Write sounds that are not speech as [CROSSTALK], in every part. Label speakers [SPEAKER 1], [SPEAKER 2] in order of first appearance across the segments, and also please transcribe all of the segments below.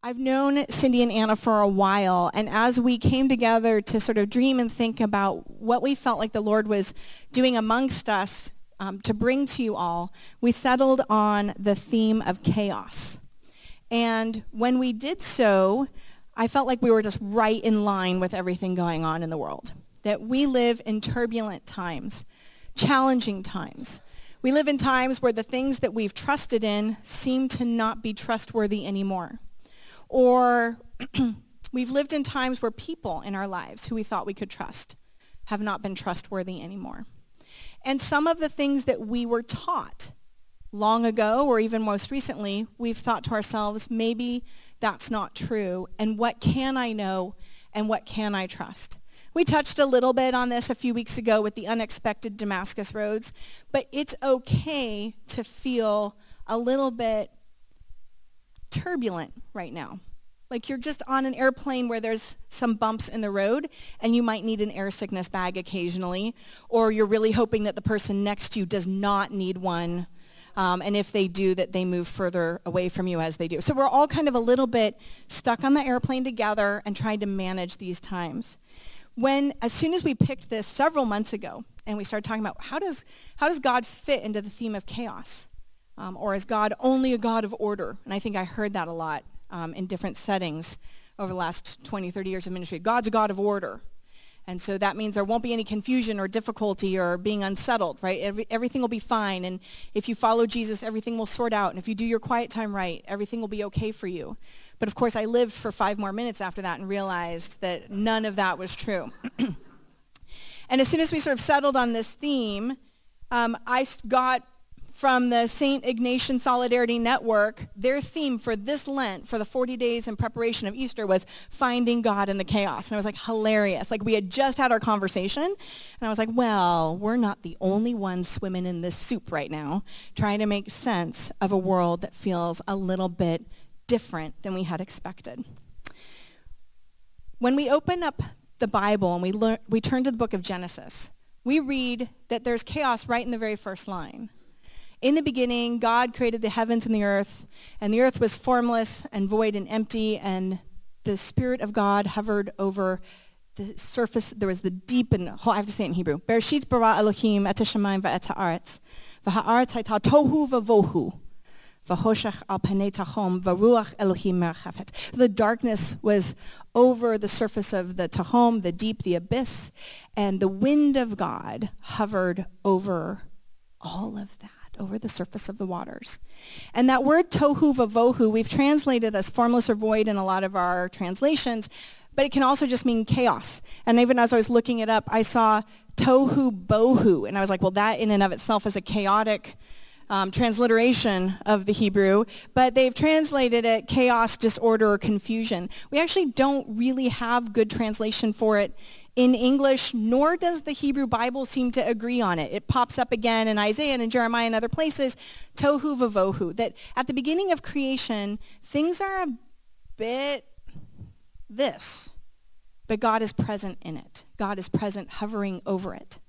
[SPEAKER 1] I've known Cyndi and Anna for a while, and as we came together to sort of dream and think about what we felt like the Lord was doing amongst us um, to bring to you all, we settled on the theme of chaos. And when we did so, I felt like we were just right in line with everything going on in the world. That we live in turbulent times, challenging times. We live in times where the things that we've trusted in seem to not be trustworthy anymore. Or [CLEARS THROAT] we've lived in times where people in our lives who we thought we could trust have not been trustworthy anymore. And some of the things that we were taught long ago or even most recently, we've thought to ourselves, maybe that's not true. And what can I know and what can I trust? We touched a little bit on this a few weeks ago with the unexpected Damascus roads, but it's okay to feel a little bit turbulent right now. Like you're just on an airplane where there's some bumps in the road and you might need an air sickness bag occasionally, or you're really hoping that the person next to you does not need one. Um, and if they do, that they move further away from you as they do. So we're all kind of a little bit stuck on the airplane together and trying to manage these times. When, as soon as we picked this several months ago, and we started talking about how does, how does God fit into the theme of chaos? Um, or is God only a God of order? And I think I heard that a lot um, in different settings over the last 20, 30 years of ministry. God's a God of order. And so that means there won't be any confusion or difficulty or being unsettled, right? Every, everything will be fine. And if you follow Jesus, everything will sort out. And if you do your quiet time right, everything will be okay for you. But of course, I lived for five more minutes after that and realized that none of that was true. [CLEARS THROAT] and as soon as we sort of settled on this theme, um, I got from the St. Ignatian Solidarity Network, their theme for this Lent, for the 40 days in preparation of Easter, was finding God in the chaos. And I was like, hilarious. Like we had just had our conversation, and I was like, well, we're not the only ones swimming in this soup right now, trying to make sense of a world that feels a little bit different than we had expected. When we open up the Bible and we, learn, we turn to the book of Genesis, we read that there's chaos right in the very first line. In the beginning, God created the heavens and the earth, and the earth was formless and void and empty, and the Spirit of God hovered over the surface. There was the deep and, I have to say it in Hebrew. Bereshit bara Elohim et hashamayim va'et ha'aretz. V'ha'aretz hayta tohu v'vohu. V'hoshech al panei tachom v'ruach Elohim merchafet. The darkness was over the surface of the Tahom, the deep, the abyss, and the wind of God hovered over all of that over the surface of the waters. And that word tohu vavohu, we've translated as formless or void in a lot of our translations, but it can also just mean chaos. And even as I was looking it up, I saw tohu bohu, and I was like, well, that in and of itself is a chaotic um, transliteration of the Hebrew, but they've translated it chaos, disorder, or confusion. We actually don't really have good translation for it in English, nor does the Hebrew Bible seem to agree on it. It pops up again in Isaiah and in Jeremiah and other places, tohu vavohu, that at the beginning of creation, things are a bit this, but God is present in it. God is present hovering over it.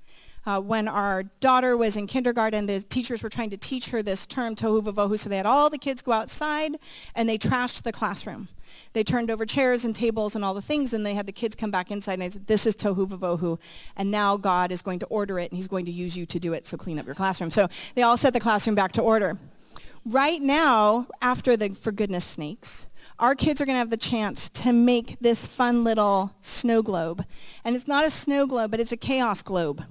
[SPEAKER 1] Uh, when our daughter was in kindergarten, the teachers were trying to teach her this term, tohu vavohu, so they had all the kids go outside and they trashed the classroom they turned over chairs and tables and all the things, and they had the kids come back inside, and I said, this is tohu vavohu, and now God is going to order it, and he's going to use you to do it, so clean up your classroom. So they all set the classroom back to order. Right now, after the For Goodness Snakes, our kids are going to have the chance to make this fun little snow globe. And it's not a snow globe, but it's a chaos globe.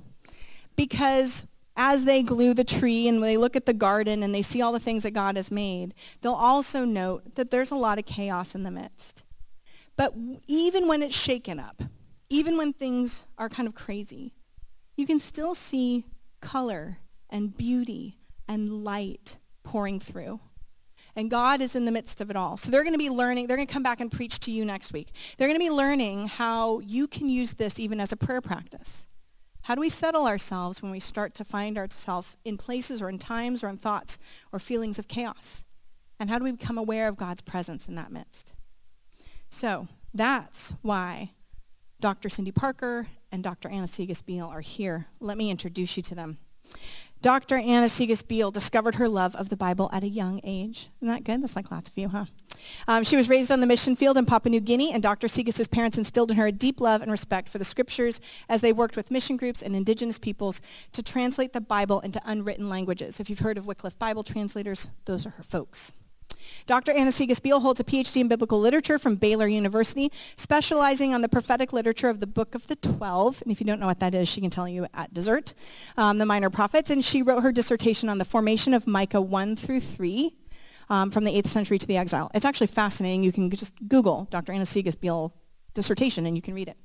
[SPEAKER 1] Because as they glue the tree and they look at the garden and they see all the things that God has made, they'll also note that there's a lot of chaos in the midst. But even when it's shaken up, even when things are kind of crazy, you can still see color and beauty and light pouring through. And God is in the midst of it all. So they're going to be learning, they're going to come back and preach to you next week. They're going to be learning how you can use this even as a prayer practice. How do we settle ourselves when we start to find ourselves in places or in times or in thoughts or feelings of chaos? And how do we become aware of God's presence in that midst? So that's why Dr. Cyndi Parker and Dr. Anna Sieges-Beal are here. Let me introduce you to them. Dr. Anna Sieges-Beal discovered her love of the Bible at a young age. Isn't that good? That's like lots of you, huh? Um, she was raised on the mission field in Papua New Guinea, and Dr. Sieges' parents instilled in her a deep love and respect for the scriptures as they worked with mission groups and indigenous peoples to translate the Bible into unwritten languages. If you've heard of Wycliffe Bible translators, those are her folks. Dr. Anna Sieges-Beal holds a PhD in biblical literature from Baylor University, specializing on the prophetic literature of the Book of the Twelve. And if you don't know what that is, she can tell you at dessert, um, the Minor Prophets. And she wrote her dissertation on the formation of Micah 1 through 3. Um, from the 8th century to the exile. It's actually fascinating. You can just Google Dr. Anna Sieges-Beal dissertation and you can read it.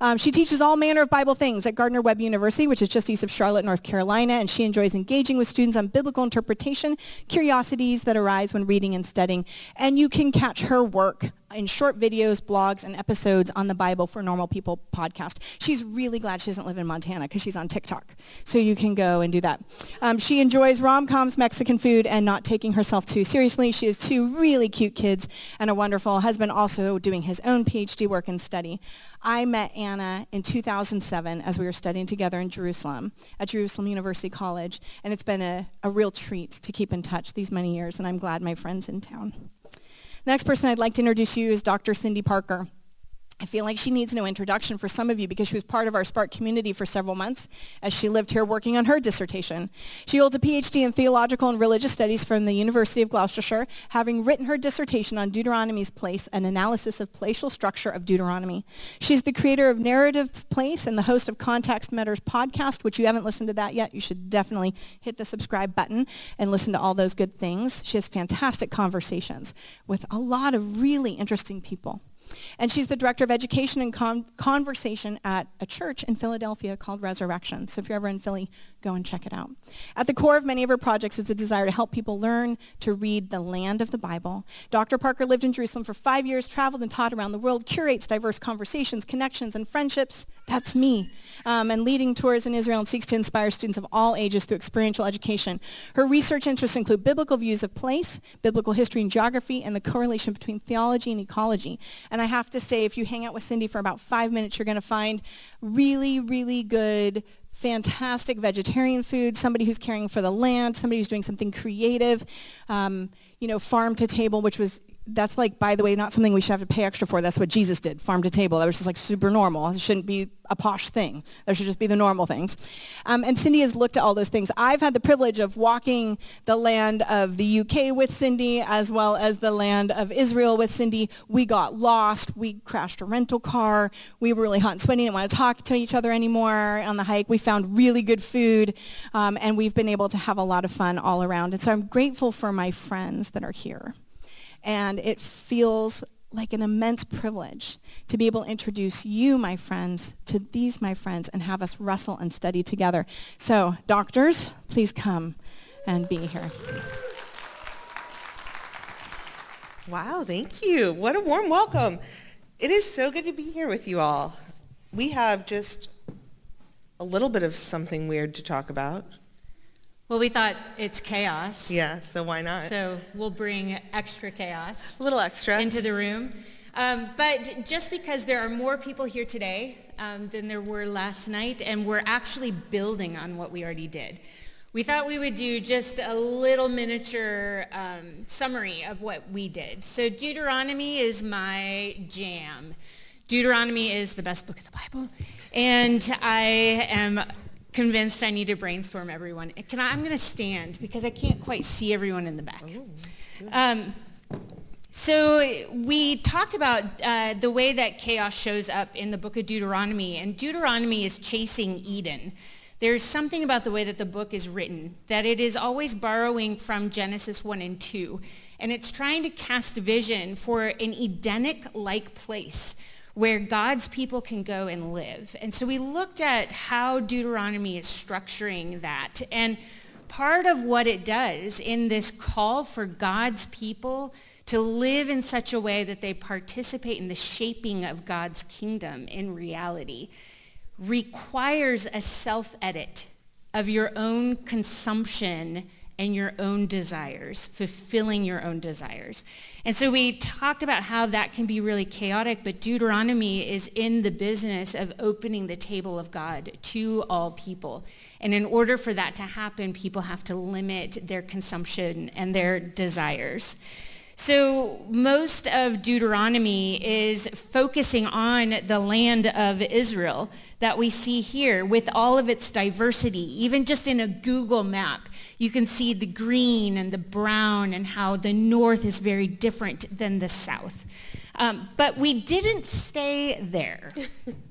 [SPEAKER 1] Um, she teaches all manner of Bible things at Gardner Webb University, which is just east of Charlotte, North Carolina, and she enjoys engaging with students on biblical interpretation, curiosities that arise when reading and studying. And you can catch her work in short videos, blogs, and episodes on the Bible for Normal People podcast. She's really glad she doesn't live in Montana because she's on TikTok. So you can go and do that. Um, she enjoys rom-coms, Mexican food, and not taking herself too seriously. She has two really cute kids and a wonderful husband also doing his own PhD work and study. I met Anna in 2007 as we were studying together in Jerusalem at Jerusalem University College, and it's been a, a real treat to keep in touch these many years, and I'm glad my friend's in town. Next person I'd like to introduce you is Dr. Cyndi Parker. I feel like she needs no introduction for some of you because she was part of our Spark community for several months as she lived here working on her dissertation. She holds a PhD in theological and religious studies from the University of Gloucestershire, having written her dissertation on Deuteronomy's place, an analysis of placial structure of Deuteronomy. She's the creator of Narrative Place and the host of Context Matters podcast, which you haven't listened to that yet. You should definitely hit the subscribe button and listen to all those good things. She has fantastic conversations with a lot of really interesting people. And she's the director of education and con- conversation at a church in Philadelphia called Resurrection. So if you're ever in Philly, go and check it out. At the core of many of her projects is a desire to help people learn to read the land of the Bible. Dr. Parker lived in Jerusalem for five years, traveled and taught around the world, curates diverse conversations, connections, and friendships. That's me. Um, and leading tours in Israel and seeks to inspire students of all ages through experiential education. Her research interests include biblical views of place, biblical history and geography, and the correlation between theology and ecology. And I have to say, if you hang out with Cyndi for about five minutes, you're going to find really, really good fantastic vegetarian food, somebody who's caring for the land, somebody who's doing something creative, um, you know, farm to table, which was that's like, by the way, not something we should have to pay extra for. That's what Jesus did, farm to table. That was just like super normal. It shouldn't be a posh thing. There should just be the normal things. Um, and Cyndi has looked at all those things. I've had the privilege of walking the land of the UK with Cyndi as well as the land of Israel with Cyndi. We got lost. We crashed a rental car. We were really hot and sweaty. Didn't want to talk to each other anymore on the hike. We found really good food. Um, and we've been able to have a lot of fun all around. And so I'm grateful for my friends that are here. And it feels like an immense privilege to be able to introduce you, my friends, to these, my friends, and have us wrestle and study together. So, doctors, please come and be here.
[SPEAKER 2] Wow, thank you. What a warm welcome. It is so good to be here with you all. We have just a little bit of something weird to talk about.
[SPEAKER 3] Well, we thought it's chaos.
[SPEAKER 2] Yeah, so why not?
[SPEAKER 3] So we'll bring extra chaos.
[SPEAKER 2] A little extra.
[SPEAKER 3] Into the room. Um, but just because there are more people here today um, than there were last night, and we're actually building on what we already did, we thought we would do just a little miniature um, summary of what we did. So Deuteronomy is my jam. Deuteronomy is the best book of the Bible. And I am convinced I need to brainstorm everyone. Can I, I'm going to stand because I can't quite see everyone in the back. Um, so we talked about uh, the way that chaos shows up in the book of Deuteronomy, and Deuteronomy is chasing Eden. There's something about the way that the book is written, that it is always borrowing from Genesis 1 and 2, and it's trying to cast vision for an Edenic-like place where God's people can go and live. And so we looked at how Deuteronomy is structuring that. And part of what it does in this call for God's people to live in such a way that they participate in the shaping of God's kingdom in reality requires a self-edit of your own consumption and your own desires, fulfilling your own desires. And so we talked about how that can be really chaotic, but Deuteronomy is in the business of opening the table of God to all people. And in order for that to happen, people have to limit their consumption and their desires. So most of Deuteronomy is focusing on the land of Israel that we see here with all of its diversity. Even just in a Google map, you can see the green and the brown and how the north is very different than the south. Um, but we didn't stay there. [LAUGHS]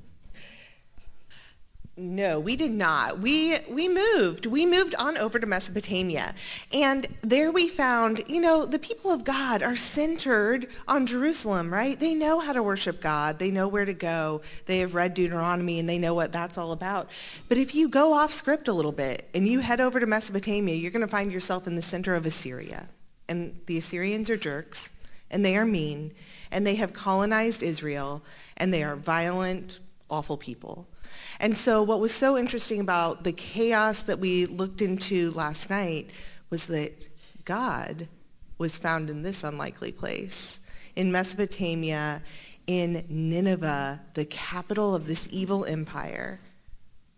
[SPEAKER 2] No, we did not. We we moved. We moved on over to Mesopotamia. And there we found, you know, the people of God are centered on Jerusalem, right? They know how to worship God. They know where to go. They have read Deuteronomy and they know what that's all about. But if you go off script a little bit and you head over to Mesopotamia, you're going to find yourself in the center of Assyria. And the Assyrians are jerks and they are mean and they have colonized Israel and they are violent, awful people. And so what was so interesting about the chaos that we looked into last night was that God was found in this unlikely place, in Mesopotamia, in Nineveh, the capital of this evil empire,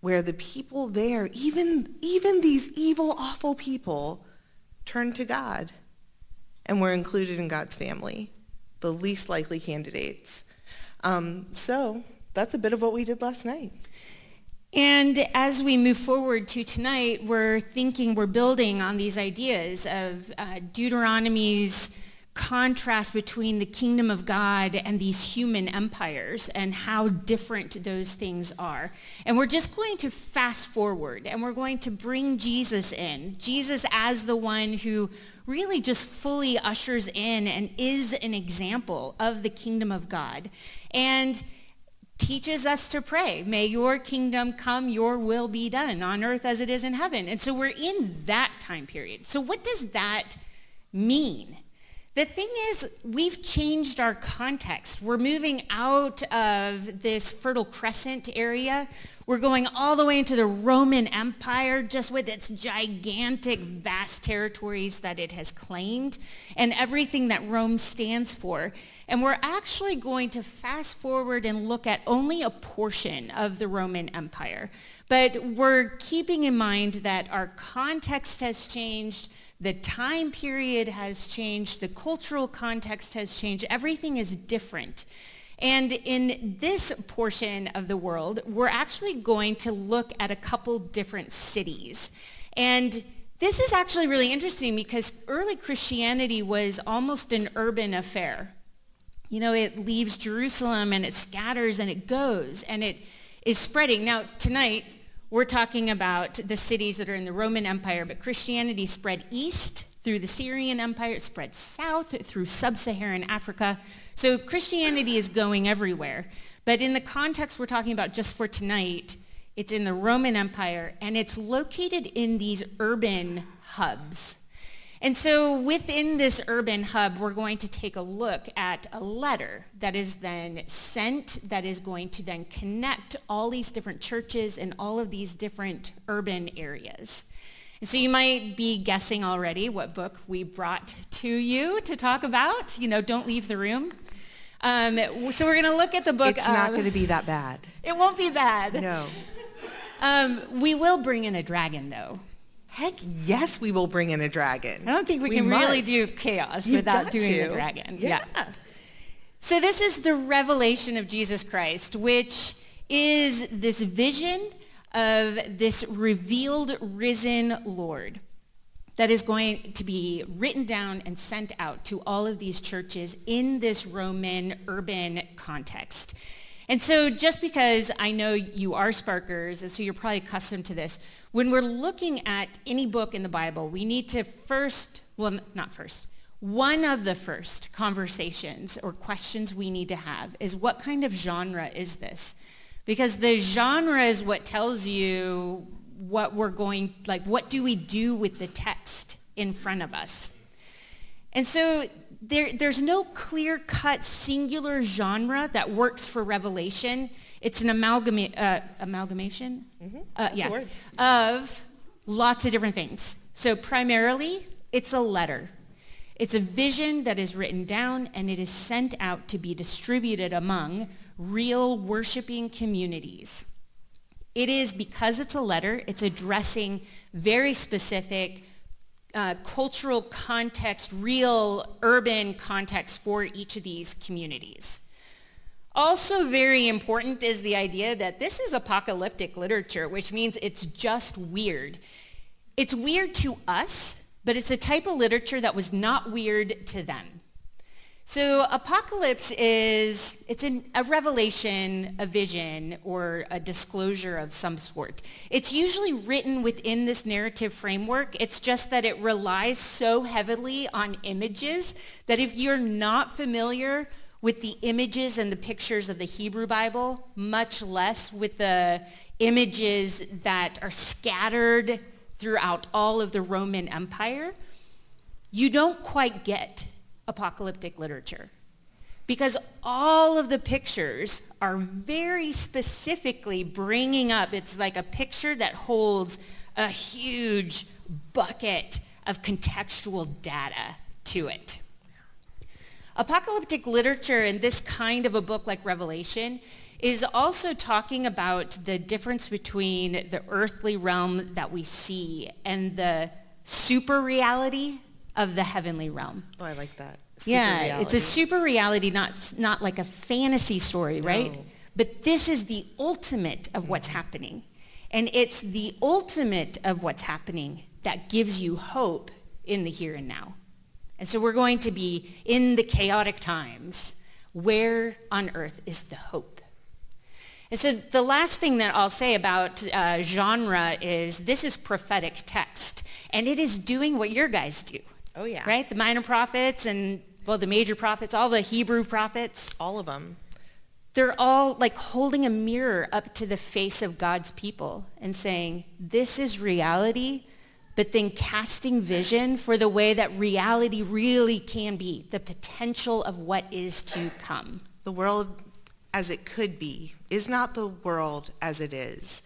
[SPEAKER 2] where the people there, even, even these evil, awful people, turned to God and were included in God's family, the least likely candidates. Um, so that's a bit of what we did last night.
[SPEAKER 3] And as we move forward to tonight, we're thinking, we're building on these ideas of uh, Deuteronomy's contrast between the kingdom of God and these human empires and how different those things are. And we're just going to fast forward and we're going to bring Jesus in. Jesus as the one who really just fully ushers in and is an example of the kingdom of God. And teaches us to pray, may your kingdom come, your will be done on earth as it is in heaven. And so we're in that time period. So what does that mean? The thing is, we've changed our context. We're moving out of this Fertile Crescent area. We're going all the way into the Roman Empire, just with its gigantic, vast territories that it has claimed and everything that Rome stands for. And we're actually going to fast forward and look at only a portion of the Roman Empire. But we're keeping in mind that our context has changed the time period has changed. The cultural context has changed. Everything is different. And in this portion of the world, we're actually going to look at a couple different cities. And this is actually really interesting because early Christianity was almost an urban affair. You know, it leaves Jerusalem and it scatters and it goes and it is spreading. Now, tonight, we're talking about the cities that are in the Roman Empire, but Christianity spread east through the Syrian Empire. It spread south through sub-Saharan Africa. So Christianity is going everywhere. But in the context we're talking about just for tonight, it's in the Roman Empire, and it's located in these urban hubs. And so within this urban hub, we're going to take a look at a letter that is then sent that is going to then connect all these different churches in all of these different urban areas. And so you might be guessing already what book we brought to you to talk about. You know, don't leave the room. Um, so we're going to look at the book.
[SPEAKER 2] It's not going to be that bad.
[SPEAKER 3] It won't be bad.
[SPEAKER 2] No.
[SPEAKER 3] Um, we will bring in a dragon, though.
[SPEAKER 2] Heck yes, we will bring in a dragon.
[SPEAKER 3] I don't think we,
[SPEAKER 2] We
[SPEAKER 3] can really do chaos
[SPEAKER 2] You've
[SPEAKER 3] without doing
[SPEAKER 2] to.
[SPEAKER 3] the dragon.
[SPEAKER 2] Yeah.
[SPEAKER 3] So this is the revelation of Jesus Christ, which is this vision of this revealed risen Lord that is going to be written down and sent out to all of these churches in this Roman urban context. And so just because I know you are Sparkers, and so you're probably accustomed to this, when we're looking at any book in the Bible, we need to first, well, not first, one of the first conversations or questions we need to have is what kind of genre is this? Because the genre is what tells you what we're going, like what do we do with the text in front of us? And so there, there's no clear-cut singular genre that works for Revelation. It's an amalgama- uh, amalgamation, uh, yeah, of lots of different things. So primarily, it's a letter. It's a vision that is written down and it is sent out to be distributed among real worshiping communities. It is because it's a letter, it's addressing very specific uh, cultural context, real urban context for each of these communities. Also very important is the idea that this is apocalyptic literature, which means it's just weird. It's weird to us, but it's a type of literature that was not weird to them. So apocalypse is, it's an, a revelation, a vision, or a disclosure of some sort. It's usually written within this narrative framework. It's just that it relies so heavily on images that if you're not familiar with the images and the pictures of the Hebrew Bible, much less with the images that are scattered throughout all of the Roman Empire, you don't quite get apocalyptic literature because all of the pictures are very specifically bringing up, it's like a picture that holds a huge bucket of contextual data to it. Apocalyptic literature in this kind of a book like Revelation is also talking about the difference between the earthly realm that we see and the super reality of the heavenly realm.
[SPEAKER 2] Oh, I like that. Super
[SPEAKER 3] yeah,
[SPEAKER 2] reality.
[SPEAKER 3] it's a super reality, not not like a fantasy story, right? But this is the ultimate of what's happening. And it's the ultimate of what's happening that gives you hope in the here and now. And so we're going to be in the chaotic times. Where on earth is the hope? And so the last thing that I'll say about uh, genre is this is prophetic text. And it is doing what your guys do.
[SPEAKER 2] Oh, yeah.
[SPEAKER 3] Right? The minor prophets and, well, the major prophets, all the Hebrew prophets,
[SPEAKER 2] All of them.
[SPEAKER 3] they're all like holding a mirror up to the face of God's people and saying, this is reality, but then casting vision for the way that reality really can be, the potential of what is to come.
[SPEAKER 2] The world as it could be is not the world as it is.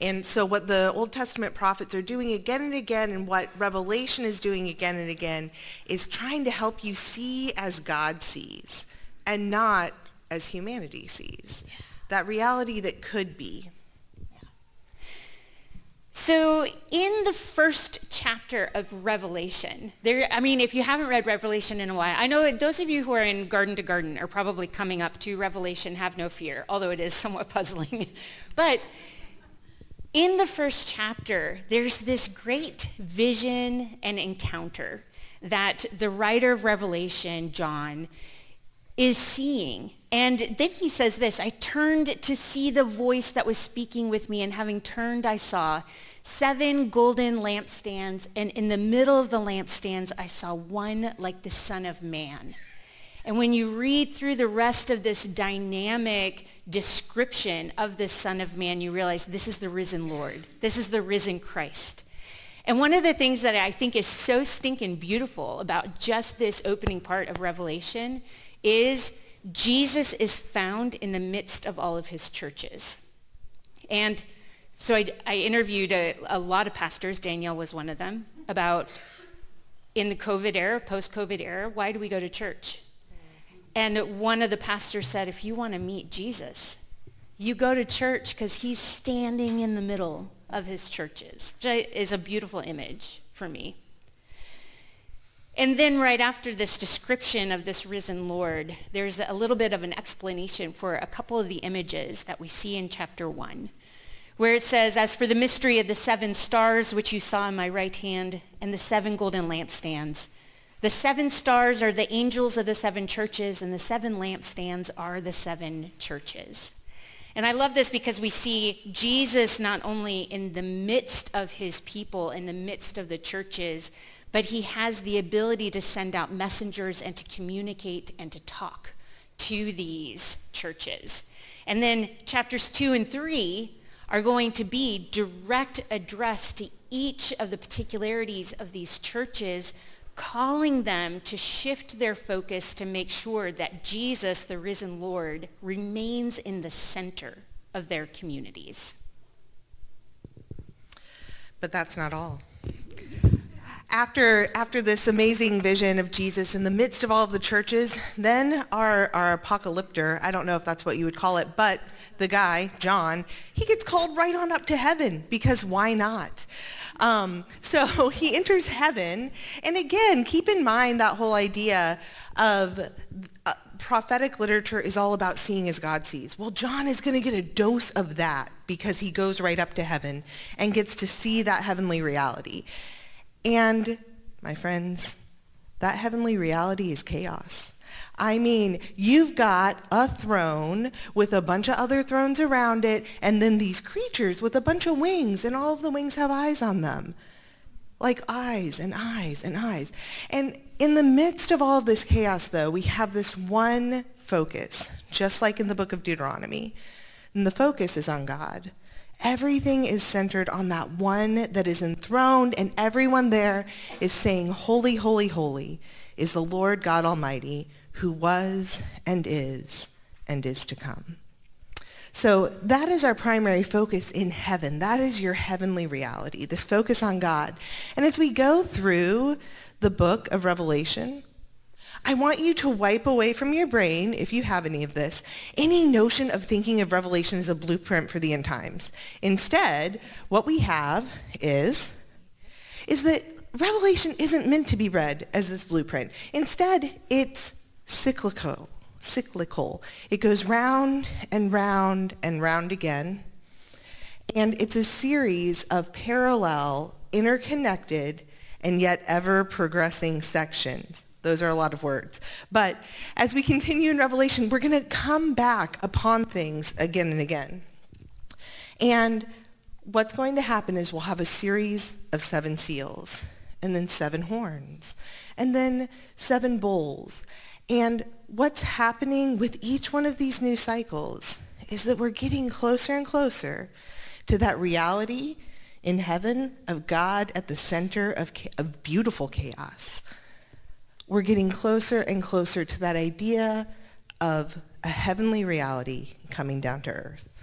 [SPEAKER 2] And so what the Old Testament prophets are doing again and again and what Revelation is doing again and again is trying to help you see as God sees and not as humanity sees. That reality that could be.
[SPEAKER 3] So in the first chapter of Revelation, there, I mean, if you haven't read Revelation in a while, I know those of you who are in Garden to Garden are probably coming up to Revelation, have no fear, although it is somewhat [LAUGHS] puzzling. but in the first chapter, there's this great vision and encounter that the writer of Revelation, John, is seeing. And then he says this, I turned to see the voice that was speaking with me, and having turned, I saw seven golden lampstands, and in the middle of the lampstands, I saw one like the Son of Man. And when you read through the rest of this dynamic description of the Son of Man, you realize this is the risen Lord. This is the risen Christ. And one of the things that I think is so stinking beautiful about just this opening part of Revelation is Jesus is found in the midst of all of his churches. And so I, I interviewed a, a lot of pastors, Danielle was one of them, about in the COVID era, post-COVID era, why do we go to church? And one of the pastors said, if you want to meet Jesus, you go to church because he's standing in the middle of his churches, which is a beautiful image for me. And then right after this description of this risen Lord, there's a little bit of an explanation for a couple of the images that we see in chapter 1, where it says, As for the mystery of the seven stars which you saw in my right hand and the seven golden lampstands, the seven stars are the angels of the seven churches, and the seven lampstands are the seven churches. And I love this because we see Jesus not only in the midst of his people, in the midst of the churches, but he has the ability to send out messengers and to communicate and to talk to these churches. And then chapters two and three are going to be direct address to each of the particularities of these churches, calling them to shift their focus to make sure that Jesus, the risen Lord, remains in the center of their communities.
[SPEAKER 2] But that's not all. After, after this amazing vision of Jesus in the midst of all of the churches, then our, our apocalyptor, I don't know if that's what you would call it, but the guy, John, he gets called right on up to heaven because why not? Um, so [LAUGHS] he enters heaven. And again, keep in mind that whole idea of uh, prophetic literature is all about seeing as God sees. Well, John is going to get a dose of that because he goes right up to heaven and gets to see that heavenly reality. And my friends, that heavenly reality is chaos. I mean, you've got a throne with a bunch of other thrones around it, and then these creatures with a bunch of wings, and all of the wings have eyes on them. Like eyes and eyes and eyes. And in the midst of all of this chaos, though, we have this one focus, just like in the book of Deuteronomy. And the focus is on God. Everything is centered on that one that is enthroned, and everyone there is saying, Holy, holy, holy is the Lord God Almighty, who was and is and is to come. So that is our primary focus in heaven. That is your heavenly reality, this focus on God. And as we go through the book of Revelation, I want you to wipe away from your brain, if you have any of this, any notion of thinking of Revelation as a blueprint for the end times. Instead, what we have is, is that Revelation isn't meant to be read as this blueprint. Instead, it's cyclical. Cyclical. It goes round and round and round again. And it's a series of parallel, interconnected, and yet ever progressing sections. Those are a lot of words. But as we continue in Revelation, we're going to come back upon things again and again. And what's going to happen is we'll have a series of seven seals, and then seven horns, and then seven bowls. And what's happening with each one of these new cycles is that we're getting closer and closer to that reality in heaven of God at the center of, of beautiful chaos we're getting closer and closer to that idea of a heavenly reality coming down to earth.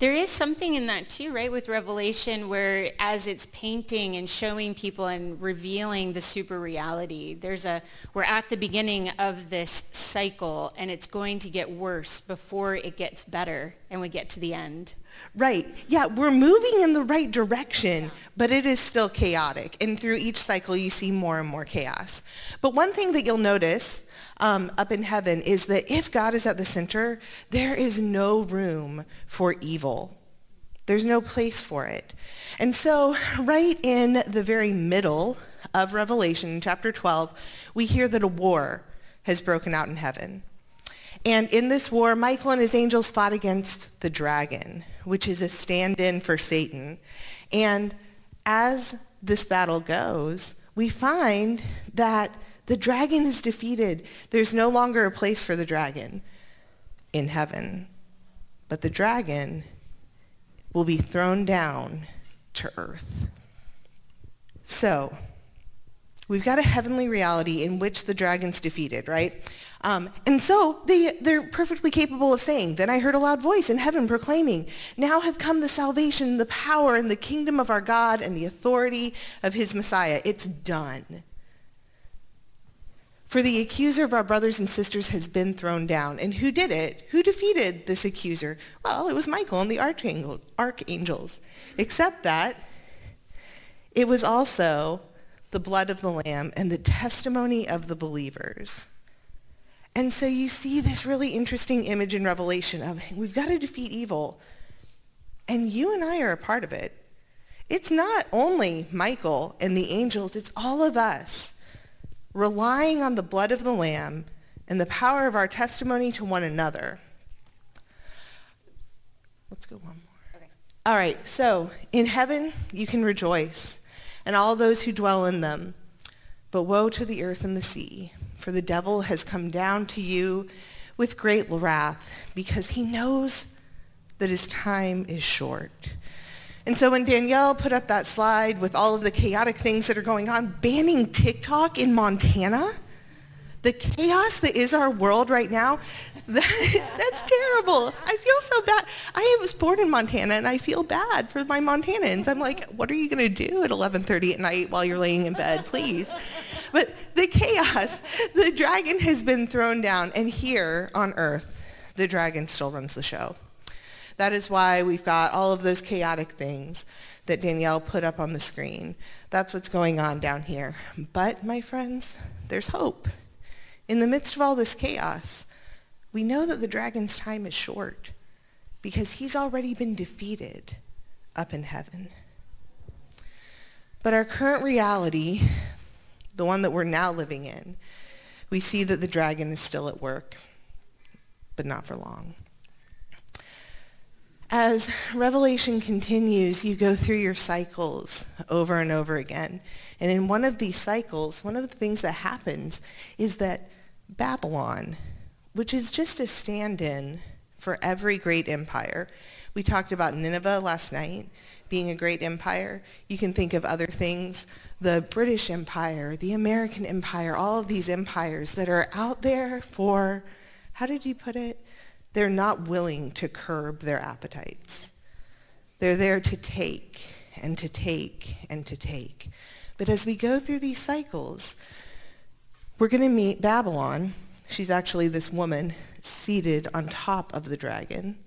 [SPEAKER 3] There is something in that too, right, with Revelation where as it's painting and showing people and revealing the super reality, there's a, we're at the beginning of this cycle and it's going to get worse before it gets better and we get to the end.
[SPEAKER 2] Right. Yeah, we're moving in the right direction, yeah. but it is still chaotic. And through each cycle, you see more and more chaos. But one thing that you'll notice um, up in heaven is that if God is at the center, there is no room for evil. There's no place for it. And so right in the very middle of Revelation, chapter 12, we hear that a war has broken out in heaven. And in this war, Michael and his angels fought against the dragon, which is a stand-in for Satan. And as this battle goes, we find that the dragon is defeated. There's no longer a place for the dragon in heaven. But the dragon will be thrown down to earth. So, we've got a heavenly reality in which the dragon's defeated, right? Um, and so they, they're perfectly capable of saying, Then I heard a loud voice in heaven proclaiming, Now have come the salvation, the power, and the kingdom of our God and the authority of his Messiah. It's done. For the accuser of our brothers and sisters has been thrown down. And who did it? Who defeated this accuser? Well, it was Michael and the archangel, archangels. Except that it was also the blood of the Lamb and the testimony of the believers. And so you see this really interesting image in Revelation of we've got to defeat evil. And you and I are a part of it. It's not only Michael and the angels, it's all of us relying on the blood of the Lamb and the power of our testimony to one another. Let's go one more. Okay. All right, so in heaven you can rejoice, and all those who dwell in them. But woe to the earth and the sea, for the devil has come down to you with great wrath, because he knows that his time is short. And so when Danielle put up that slide with all of the chaotic things that are going on, banning TikTok in Montana, The chaos that is our world right now, [LAUGHS] that, that's terrible. I feel so bad. I was born in Montana and I feel bad for my Montanans. I'm like, what are you going to do at 11:30 at night while you're laying in bed, please? But the chaos, the dragon has been thrown down and here on earth, the dragon still runs the show. That is why we've got all of those chaotic things that Danielle put up on the screen. That's what's going on down here. But my friends, there's hope. In the midst of all this chaos, we know that the dragon's time is short because he's already been defeated up in heaven. But our current reality, the one that we're now living in, we see that the dragon is still at work, but not for long. As Revelation continues, you go through your cycles over and over again. And in one of these cycles, one of the things that happens is that Babylon, which is just a stand-in for every great empire. We talked about Nineveh last night being a great empire. You can think of other things, the British Empire, the American Empire, all of these empires that are out there for, how did you put it? They're not willing to curb their appetites. They're there to take and to take and to take. But as we go through these cycles, we're going to meet Babylon. She's actually this woman seated on top of the dragon.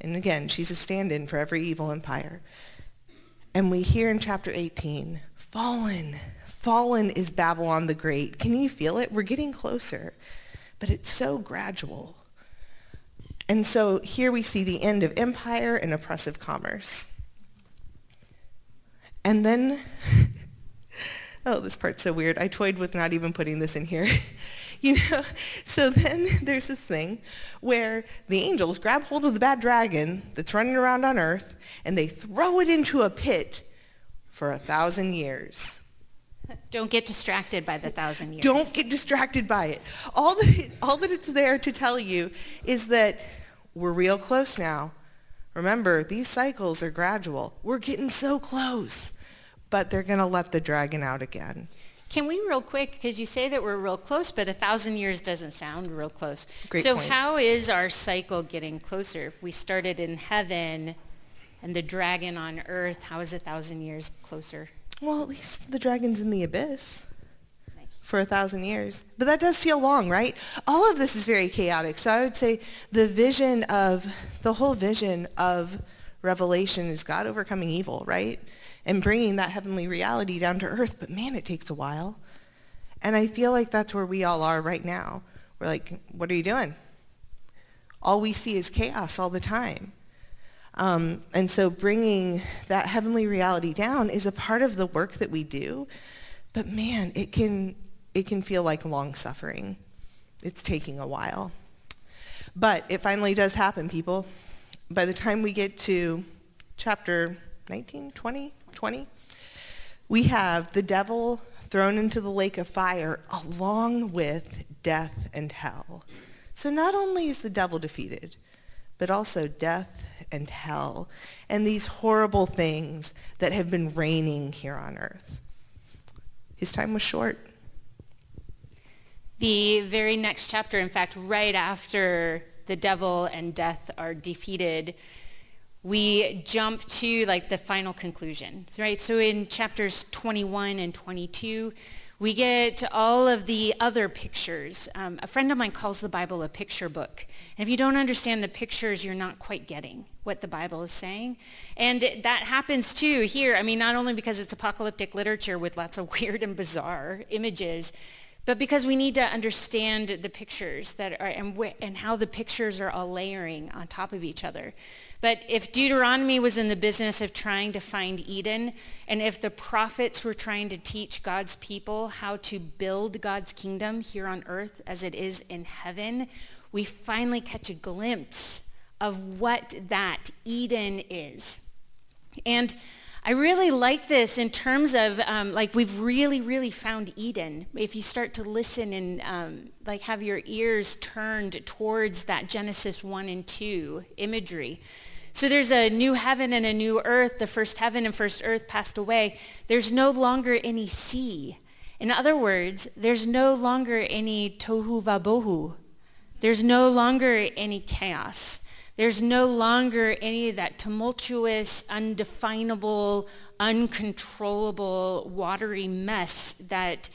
[SPEAKER 2] And again, she's a stand-in for every evil empire. And we hear in chapter 18, fallen, fallen is Babylon the Great. Can you feel it? We're getting closer. But it's so gradual. And so here we see the end of empire and oppressive commerce. And then [LAUGHS] oh, this part's so weird. I toyed with not even putting this in here. [LAUGHS] you know, so then [LAUGHS] there's this thing where the angels grab hold of the bad dragon that's running around on earth and they throw it into a pit for a thousand years.
[SPEAKER 3] Don't get distracted by the thousand years.
[SPEAKER 2] Don't get distracted by it. All that, all that it's there to tell you is that we're real close now. Remember, these cycles are gradual. We're getting so close but they're going to let the dragon out again.
[SPEAKER 3] Can we real quick, because you say that we're real close, but a thousand years doesn't sound real close.
[SPEAKER 2] Great
[SPEAKER 3] so
[SPEAKER 2] point.
[SPEAKER 3] how is our cycle getting closer? If we started in heaven and the dragon on earth, how is a thousand years closer?
[SPEAKER 2] Well, at least the dragon's in the abyss. For a thousand years. But that does feel long, right? All of this is very chaotic. So I would say the vision of, the whole vision of Revelation is God overcoming evil, right? and bringing that heavenly reality down to earth. But man, it takes a while. And I feel like that's where we all are right now. We're like, what are you doing? All we see is chaos all the time. Um, and so bringing that heavenly reality down is a part of the work that we do. But man, it can, it can feel like long suffering. It's taking a while. But it finally does happen, people. By the time we get to chapter 19, 20, 20, we have the devil thrown into the lake of fire along with death and hell. So not only is the devil defeated, but also death and hell and these horrible things that have been reigning here on earth. His time was short.
[SPEAKER 3] The very next chapter, in fact, right after the devil and death are defeated, we jump to like the final conclusion, right? So in chapters 21 and 22, we get all of the other pictures. Um, a friend of mine calls the Bible a picture book. And if you don't understand the pictures, you're not quite getting what the Bible is saying. And that happens too here. I mean, not only because it's apocalyptic literature with lots of [LAUGHS] weird and bizarre images, but because we need to understand the pictures that are and, wh- and how the pictures are all layering on top of each other. But if Deuteronomy was in the business of trying to find Eden, and if the prophets were trying to teach God's people how to build God's kingdom here on earth as it is in heaven, we finally catch a glimpse of what that Eden is. And I really like this in terms of um, like we've really, really found Eden. If you start to listen and um, like have your ears turned towards that Genesis 1 and 2 imagery. So there's a new heaven and a new earth. The first heaven and first earth passed away. There's no longer any sea. In other words, there's no longer any tohu vabohu. There's no longer any chaos. There's no longer any of that tumultuous, undefinable, uncontrollable, watery mess that,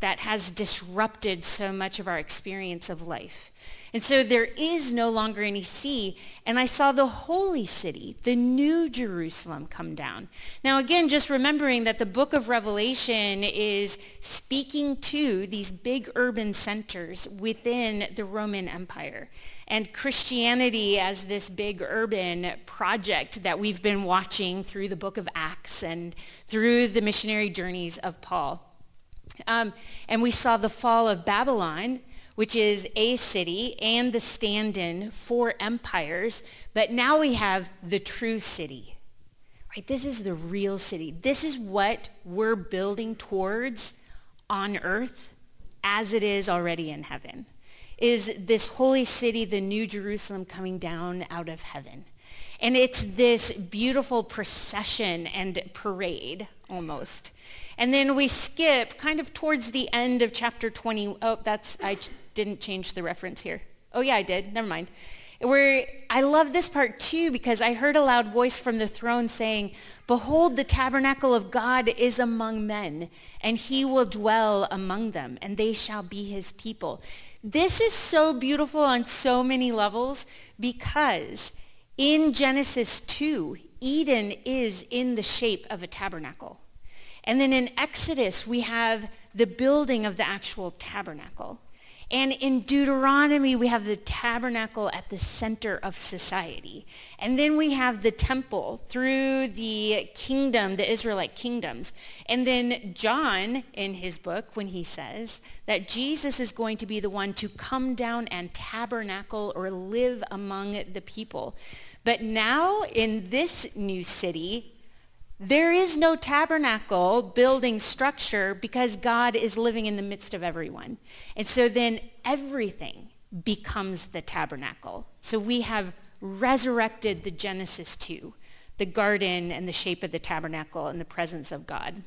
[SPEAKER 3] that has disrupted so much of our experience of life. And so there is no longer any sea. And I saw the holy city, the new Jerusalem, come down. Now, again, just remembering that the book of Revelation is speaking to these big urban centers within the Roman Empire. And Christianity as this big urban project that we've been watching through the book of Acts and through the missionary journeys of Paul. Um, and we saw the fall of Babylon which is a city and the stand-in for empires. But now we have the true city. Right? This is the real city. This is what we're building towards on earth as it is already in heaven. Is this holy city, the new Jerusalem coming down out of heaven. And it's this beautiful procession and parade almost. And then we skip kind of towards the end of chapter 20. Oh, that's, I didn't change the reference here. Oh yeah, I did. Never mind. Where I love this part too because I heard a loud voice from the throne saying, Behold, the tabernacle of God is among men, and he will dwell among them, and they shall be his people. This is so beautiful on so many levels because in Genesis 2, Eden is in the shape of a tabernacle. And then in Exodus, we have the building of the actual tabernacle. And in Deuteronomy, we have the tabernacle at the center of society. And then we have the temple through the kingdom, the Israelite kingdoms. And then John, in his book, when he says that Jesus is going to be the one to come down and tabernacle or live among the people. But now in this new city, there is no tabernacle building structure because God is living in the midst of everyone. And so then everything becomes the tabernacle. So we have resurrected the Genesis 2, the garden and the shape of the tabernacle and the presence of God.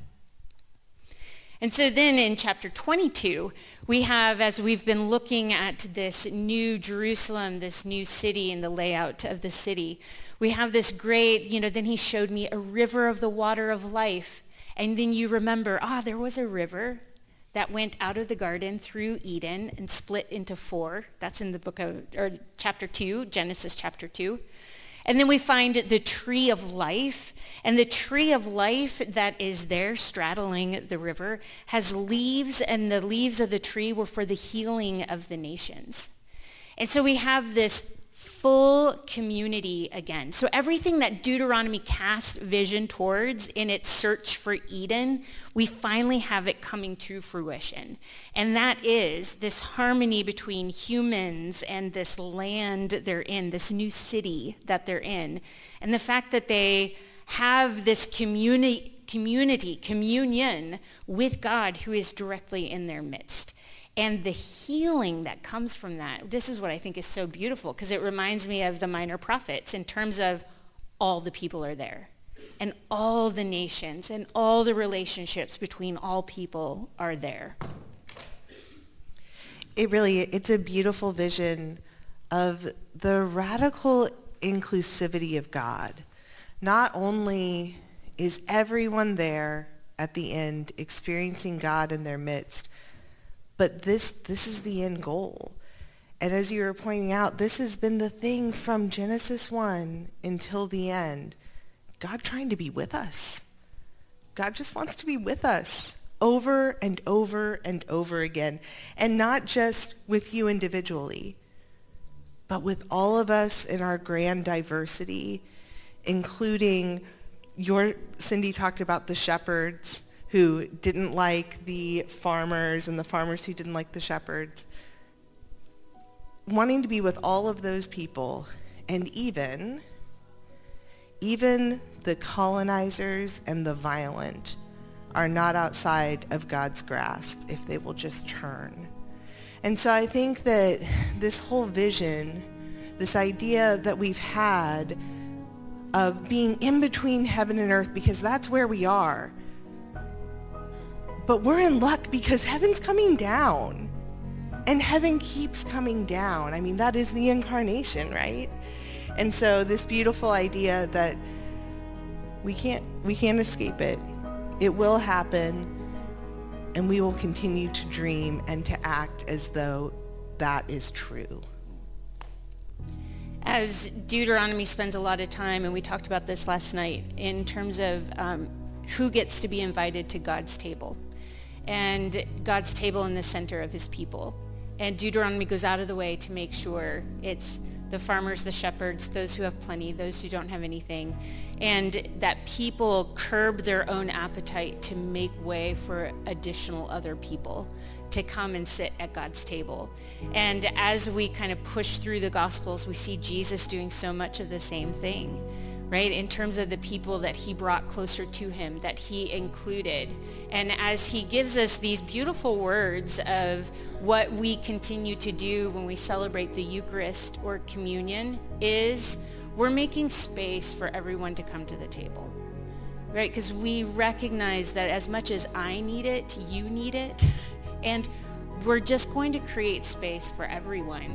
[SPEAKER 3] And so then in chapter 22, we have, as we've been looking at this new Jerusalem, this new city and the layout of the city, we have this great, you know, then he showed me a river of the water of life. And then you remember, ah, there was a river that went out of the garden through Eden and split into four. That's in the book of, or chapter 2, Genesis chapter 2. And then we find the tree of life. And the tree of life that is there straddling the river has leaves, and the leaves of the tree were for the healing of the nations. And so we have this full community again. So everything that Deuteronomy cast vision towards in its search for Eden, we finally have it coming to fruition. And that is this harmony between humans and this land they're in, this new city that they're in. And the fact that they have this community, community, communion with God who is directly in their midst and the healing that comes from that. This is what I think is so beautiful because it reminds me of the minor prophets in terms of all the people are there and all the nations and all the relationships between all people are there.
[SPEAKER 2] It really, it's a beautiful vision of the radical inclusivity of God. Not only is everyone there at the end experiencing God in their midst, but this, this is the end goal. And as you were pointing out, this has been the thing from Genesis 1 until the end. God trying to be with us. God just wants to be with us over and over and over again. And not just with you individually, but with all of us in our grand diversity, including your, Cyndi talked about the shepherds who didn't like the farmers and the farmers who didn't like the shepherds. Wanting to be with all of those people and even, even the colonizers and the violent are not outside of God's grasp if they will just turn. And so I think that this whole vision, this idea that we've had of being in between heaven and earth, because that's where we are, but we're in luck because heaven's coming down. And heaven keeps coming down. I mean, that is the incarnation, right? And so this beautiful idea that we can't we can't escape it. It will happen and we will continue to dream and to act as though that is true.
[SPEAKER 3] As Deuteronomy spends a lot of time, and we talked about this last night, in terms of um, who gets to be invited to God's table. And God's table in the center of his people. And Deuteronomy goes out of the way to make sure it's the farmers, the shepherds, those who have plenty, those who don't have anything, and that people curb their own appetite to make way for additional other people to come and sit at God's table. And as we kind of push through the Gospels, we see Jesus doing so much of the same thing right? In terms of the people that he brought closer to him, that he included. And as he gives us these beautiful words of what we continue to do when we celebrate the Eucharist or communion is we're making space for everyone to come to the table, right? Because we recognize that as much as I need it, you need it. [LAUGHS] And we're just going to create space for everyone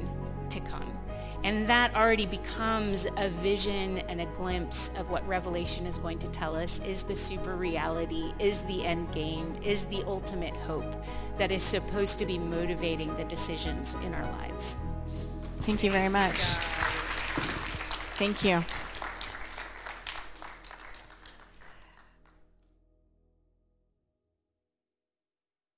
[SPEAKER 3] to come. And that already becomes a vision and a glimpse of what Revelation is going to tell us is the super reality, is the end game, is the ultimate hope that is supposed to be motivating the decisions in our lives.
[SPEAKER 1] Thank you very much. Thank you.